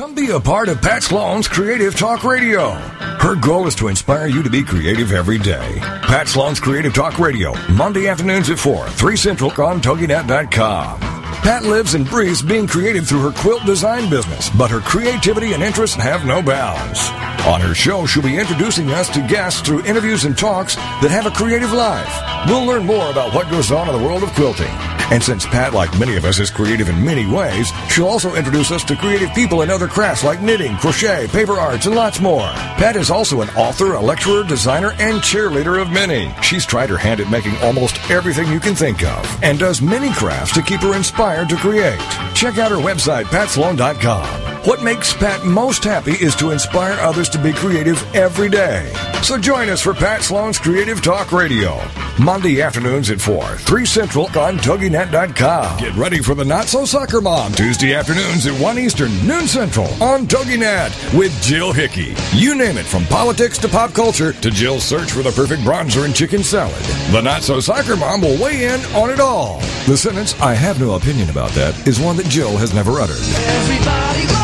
Come be a part of Pat Sloan's Creative Talk Radio. Her goal is to inspire you to be creative every day. Pat Sloan's Creative Talk Radio, Monday afternoons at 4, 3 Central on TogiNet.com. Pat lives and breathes being creative through her quilt design business, but her creativity and interests have no bounds. On her show, she'll be introducing us to guests through interviews and talks that have a creative life. We'll learn more about what goes on in the world of quilting And since Pat, like many of us, is creative in many ways, she'll also introduce us to creative people in other crafts like knitting, crochet, paper arts, and lots more. Pat is also an author, a lecturer, designer, and cheerleader of many. She's tried her hand at making almost everything you can think of and does many crafts to keep her inspired to create. Check out her website, patsloan.com. What makes Pat most happy is to inspire others to be creative every day. So join us for Pat Sloan's Creative Talk Radio. Monday afternoons at 4, 3 Central on TogiNet.com. Get ready for the Not So Soccer Mom. Tuesday afternoons at 1 Eastern, noon Central on TogiNet with Jill Hickey. You name it, from politics to pop culture to Jill's search for the perfect bronzer and chicken salad. The Not So Soccer Mom will weigh in on it all. The sentence, I have no opinion about that, is one that Jill has never uttered. Everybody.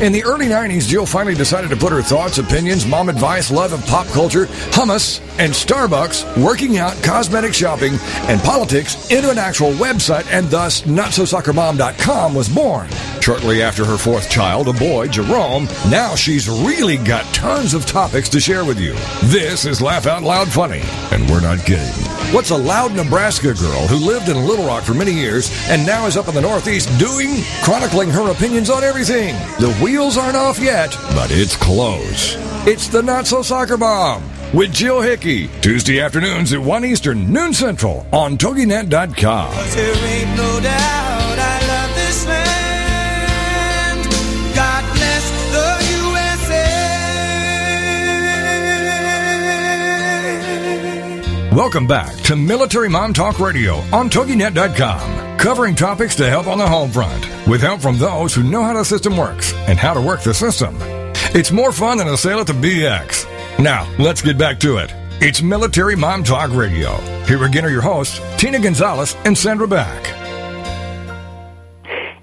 In the early 90s, Jill finally decided to put her thoughts, opinions, mom advice, love of pop culture, hummus, and Starbucks, working out, cosmetic shopping, and politics into an actual website, and thus NotSoSoccerMom.com was born. Shortly after her fourth child, a boy, Jerome, now she's really got tons of topics to share with you. This is Laugh Out Loud Funny, and we're not kidding. What's a loud Nebraska girl who lived in Little Rock for many years and now is up in the Northeast doing? Chronicling her opinions on everything. The wheels aren't off yet, but it's close. It's the Not So Soccer Mom with Jill Hickey. Tuesday afternoons at 1 Eastern, noon Central on TogiNet.com. Welcome back to Military Mom Talk Radio on TogiNet.com, covering topics to help on the home front, with help from those who know how the system works and how to work the system. It's more fun than a sale at the BX. Now, let's get back to it. It's Military Mom Talk Radio. Here again are your hosts, Tina Gonzalez and Sandra Beck.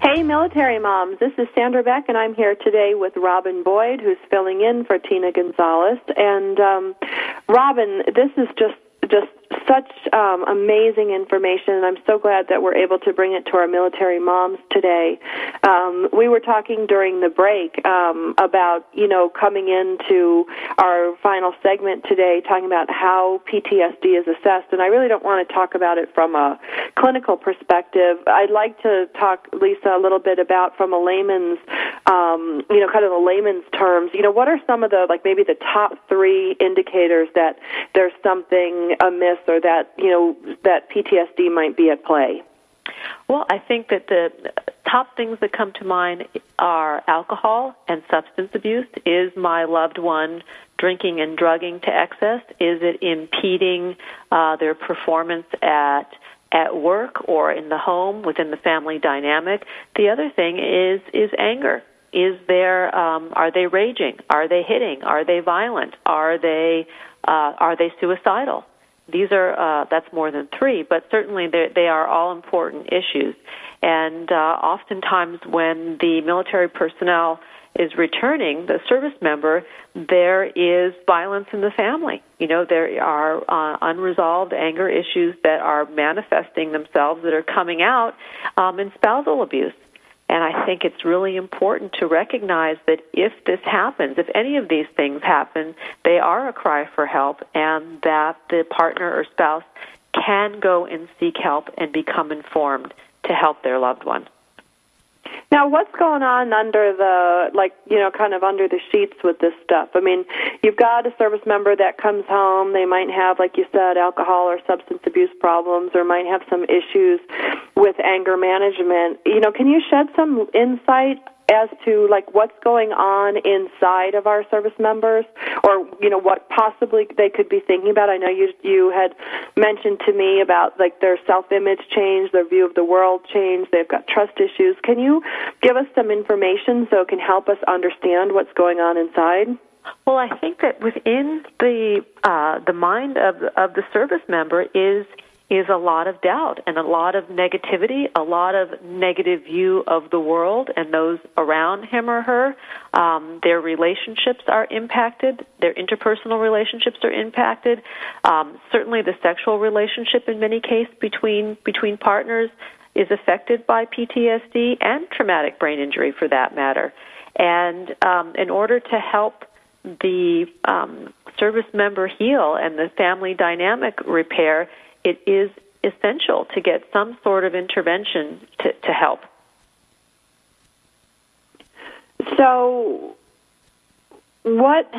Hey, military moms. This is Sandra Beck, and I'm here today with Robin Boyd, who's filling in for Tina Gonzalez. And um, Robin, this is just just such um, amazing information, and I'm so glad that we're able to bring it to our military moms today. Um, we were talking during the break um, about, you know, coming into our final segment today, talking about how PTSD is assessed, and I really don't want to talk about it from a clinical perspective. I'd like to talk, Lisa, a little bit about from a layman's, um, you know, kind of the layman's terms. You know, what are some of the, like, maybe the top three indicators that there's something amiss or that you know that PTSD might be at play? Well, I think that the top things that come to mind are alcohol and substance abuse. Is my loved one drinking and drugging to excess? Is it impeding uh, their performance at at work or in the home within the family dynamic? The other thing is is anger. Is there um, are they raging? Are they hitting? Are they violent? Are they uh, are they suicidal? These are uh, that's more than three, but certainly they are all important issues. And uh, oftentimes, when the military personnel is returning, the service member, there is violence in the family. You know, there are uh, unresolved anger issues that are manifesting themselves that are coming out um, in spousal abuse. And I think it's really important to recognize that if this happens, if any of these things happen, they are a cry for help and that the partner or spouse can go and seek help and become informed to help their loved one. Now, what's going on under the, like, you know, kind of under the sheets with this stuff? I mean, you've got a service member that comes home. They might have, like you said, alcohol or substance abuse problems, or might have some issues with anger management. You know, can you shed some insight as to like what's going on inside of our service members or you know what possibly they could be thinking about. I know you you had mentioned to me about like their self image change their view of the world change they've got trust issues. Can you give us some information so it can help us understand what's going on inside? Well i think that within the uh the mind of of the service member is is a lot of doubt and a lot of negativity, a lot of negative view of the world and those around him or her. Um, their relationships are impacted. Their interpersonal relationships are impacted. Um, certainly, the sexual relationship, in many cases, between between partners, is affected by PTSD and traumatic brain injury, for that matter. And um, in order to help the um, service member heal and the family dynamic repair, it is essential to get some sort of intervention to, to help. So, what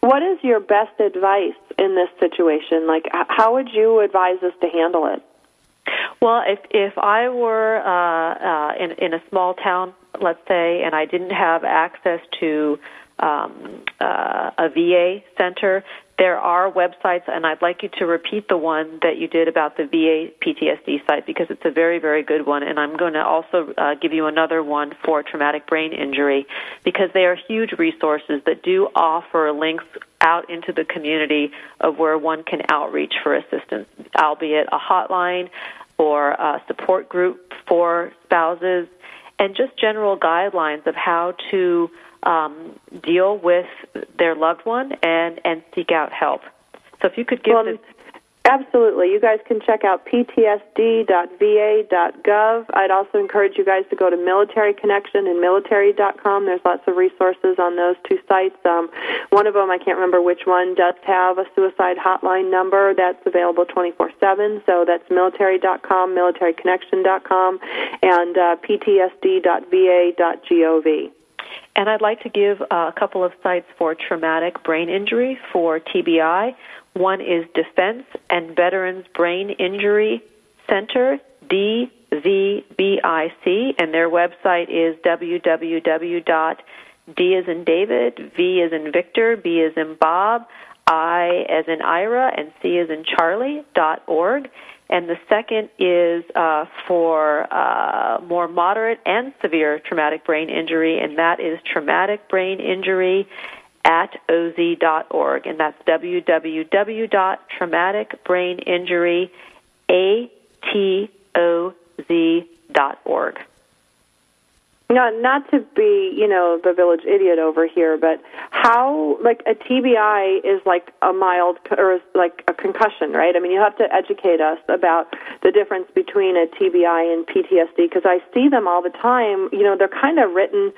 what is your best advice in this situation? Like, how would you advise us to handle it? Well, if if I were uh, uh, in in a small town, let's say, and I didn't have access to um, uh, a VA center, there are websites, and I'd like you to repeat the one that you did about the VA PTSD site because it's a very, very good one. And I'm going to also uh, give you another one for traumatic brain injury because they are huge resources that do offer links out into the community of where one can outreach for assistance, albeit a hotline or a support group for spouses, and just general guidelines of how to um, deal with their loved one and, and seek out help. So if you could give well, this. Absolutely. You guys can check out ptsd.va.gov. I'd also encourage you guys to go to Military Connection and military.com. There's lots of resources on those two sites. Um, one of them, I can't remember which one, does have a suicide hotline number that's available 24 7. So that's military.com, militaryconnection.com, and uh, ptsd.va.gov. And I'd like to give uh, a couple of sites for traumatic brain injury for TBI. One is Defense and Veterans Brain Injury Center, DVBIC, and their website is www.d as in David, V as in Victor, B as in Bob, I as in Ira, and C as in Charlie dot org and the second is uh, for uh, more moderate and severe traumatic brain injury, and that is traumatic brain injury at oz.org, and that's www.traumaticbraininjuryatoz.org. Not not to be, you know, the village idiot over here, but how like a TBI is like a mild or like a concussion, right? I mean, you have to educate us about the difference between a TBI and PTSD because I see them all the time. You know, they're kind of written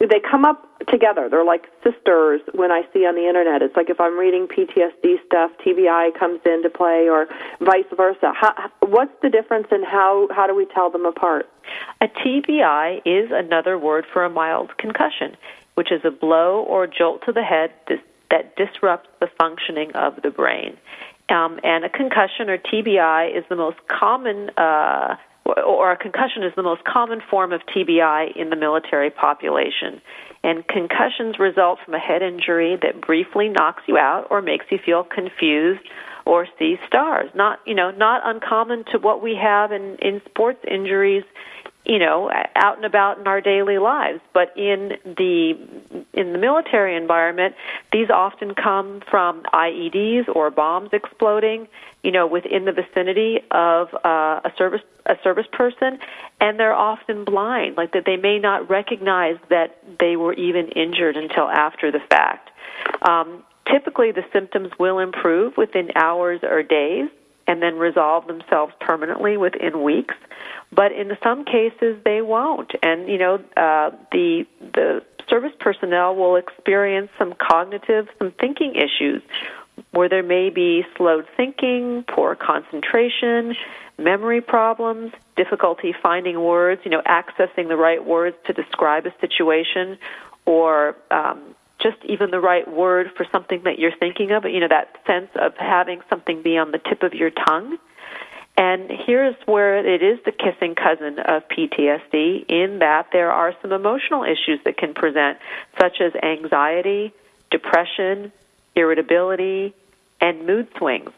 they come up together. They're like sisters when I see on the internet. It's like if I'm reading PTSD stuff, TBI comes into play or vice versa. How, what's the difference and how how do we tell them apart? A TBI is another word for a mild concussion, which is a blow or jolt to the head that disrupts the functioning of the brain. Um, and a concussion or TBI is the most common, uh, or a concussion is the most common form of TBI in the military population. And concussions result from a head injury that briefly knocks you out or makes you feel confused or see stars. Not, you know, not uncommon to what we have in, in sports injuries you know out and about in our daily lives. But in the in the military environment these often come from IEDs or bombs exploding you know within the vicinity of uh, a service a service person. And they're often blind like that they may not recognize that they were even injured until after the fact. Um, typically the symptoms will improve within hours or days and then resolve themselves permanently within weeks but in some cases they won't. And you know, uh, the the service personnel will experience some cognitive, some thinking issues, where there may be slowed thinking, poor concentration, memory problems, difficulty finding words, you know, accessing the right words to describe a situation, or um, just even the right word for something that you're thinking of. You know, that sense of having something be on the tip of your tongue. And here's where it is the kissing cousin of PTSD in that there are some emotional issues that can present, such as anxiety, depression, irritability, and mood swings.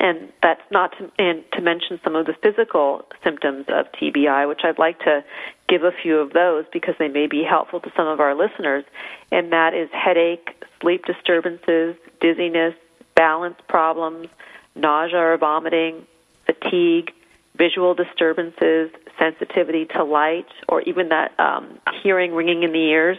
And that's not to, and to mention some of the physical symptoms of TBI, which I'd like to give a few of those because they may be helpful to some of our listeners. And that is headache, sleep disturbances, dizziness, balance problems, nausea or vomiting, fatigue, visual disturbances, sensitivity to light, or even that um, hearing ringing in the ears.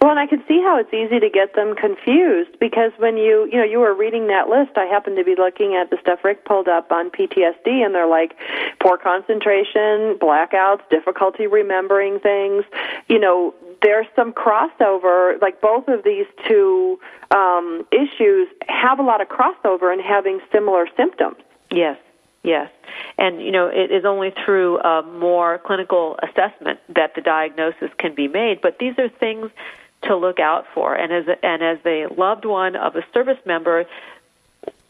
Well, and I can see how it's easy to get them confused because when you, you know, you were reading that list, I happened to be looking at the stuff Rick pulled up on PTSD, and they're like poor concentration, blackouts, difficulty remembering things. You know, there's some crossover. Like both of these two um, issues have a lot of crossover in having similar symptoms. Yes, yes. And, you know, it is only through a more clinical assessment that the diagnosis can be made. But these are things to look out for. And as a, and as a loved one of a service member,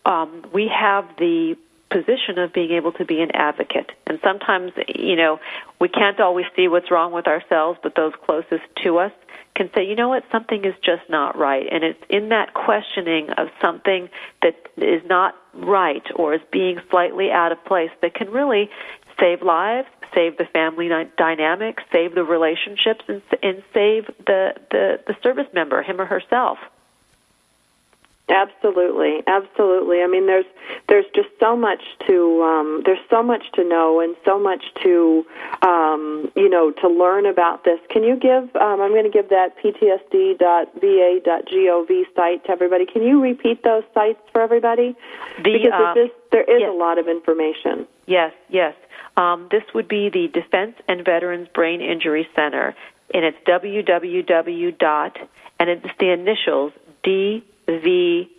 um, we have the position of being able to be an advocate. And sometimes, you know, we can't always see what's wrong with ourselves, but those closest to us can say, you know what, something is just not right. And it's in that questioning of something that is not right or is being slightly out of place that can really save lives, save the family dynamic, save the relationships, and, and save the, the, the service member, him or herself. Absolutely, absolutely. I mean, there's there's just so much to um, there's so much to know and so much to um, you know to learn about this. Can you give? Um, I'm going to give that ptsd.va.gov site to everybody. Can you repeat those sites for everybody? The, because uh, is, there is yes. a lot of information. Yes, yes. Um, this would be the Defense and Veterans Brain Injury Center, and it's www. dot and it's the initials D vbic.org.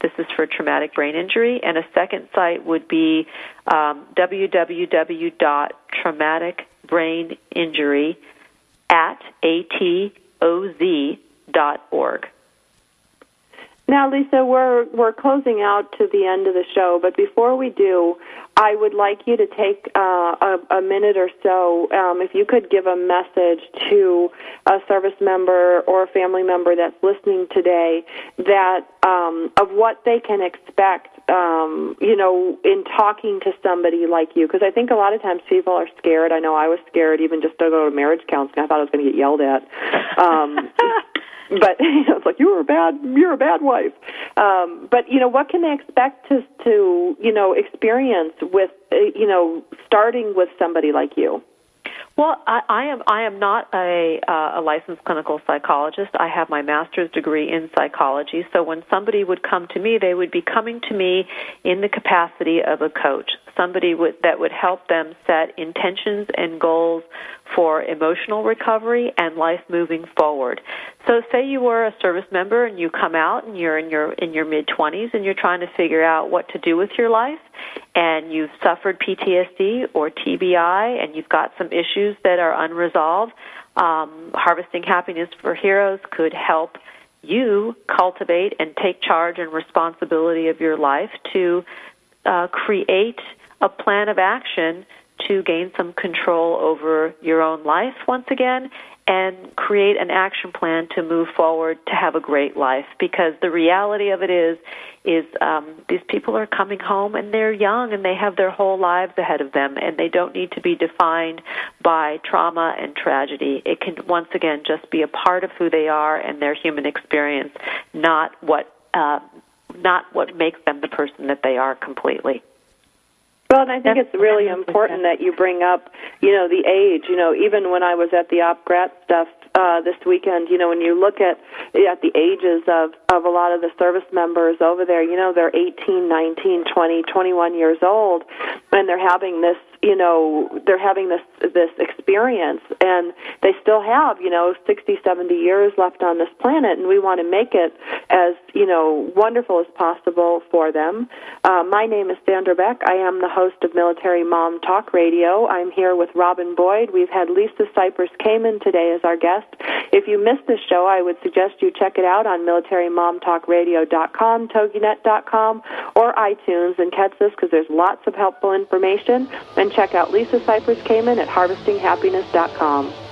This is for traumatic brain injury. And a second site would be um, www.traumaticbraininjury at atoz.org. Now, Lisa, we're we're closing out to the end of the show, but before we do, I would like you to take uh, a, a minute or so, um, if you could give a message to a service member or a family member that's listening today, that um, of what they can expect, um, you know, in talking to somebody like you. Because I think a lot of times people are scared. I know I was scared even just to go to marriage counseling. I thought I was going to get yelled at. [laughs] But [laughs] you know, it's like you were a bad you're a bad wife. Um, but you know, what can they expect to to you know experience with uh, you know starting with somebody like you? Well, I, I am I am not a, uh, a licensed clinical psychologist. I have my master's degree in psychology. So when somebody would come to me, they would be coming to me in the capacity of a coach, somebody would, that would help them set intentions and goals for emotional recovery and life moving forward. So say you were a service member and you come out and you're in your in your mid 20s and you're trying to figure out what to do with your life and you've suffered PTSD or TBI and you've got some issues that are unresolved, um, Harvesting Happiness for Heroes could help you cultivate and take charge and responsibility of your life to uh, create a plan of action to gain some control over your own life once again and create an action plan to move forward to have a great life. Because the reality of it is is um, these people are coming home and they're young and they have their whole lives ahead of them and they don't need to be defined by trauma and tragedy. It can once again just be a part of who they are and their human experience not what uh, not what makes them the person that they are completely well, and I think it's really important that you bring up, you know, the age. You know, even when I was at the Op Grat stuff uh, this weekend, you know, when you look at at the ages of of a lot of the service members over there, you know, they're 18, 19, 20, 21 years old, and they're having this you know they're having this this experience and they still have you know 60 70 years left on this planet and we want to make it as you know wonderful as possible for them. Uh, my name is sandra beck. I am the host of military mom talk radio. I'm here with robin boyd. We've had lisa cypers kamen today as our guest. If you missed this show i would suggest you check it out on militarymomtalkradio.com toginet.com or itunes and catch this because there's lots of helpful information. And check out Lisa Cypers Kamen at harvestinghappiness.com.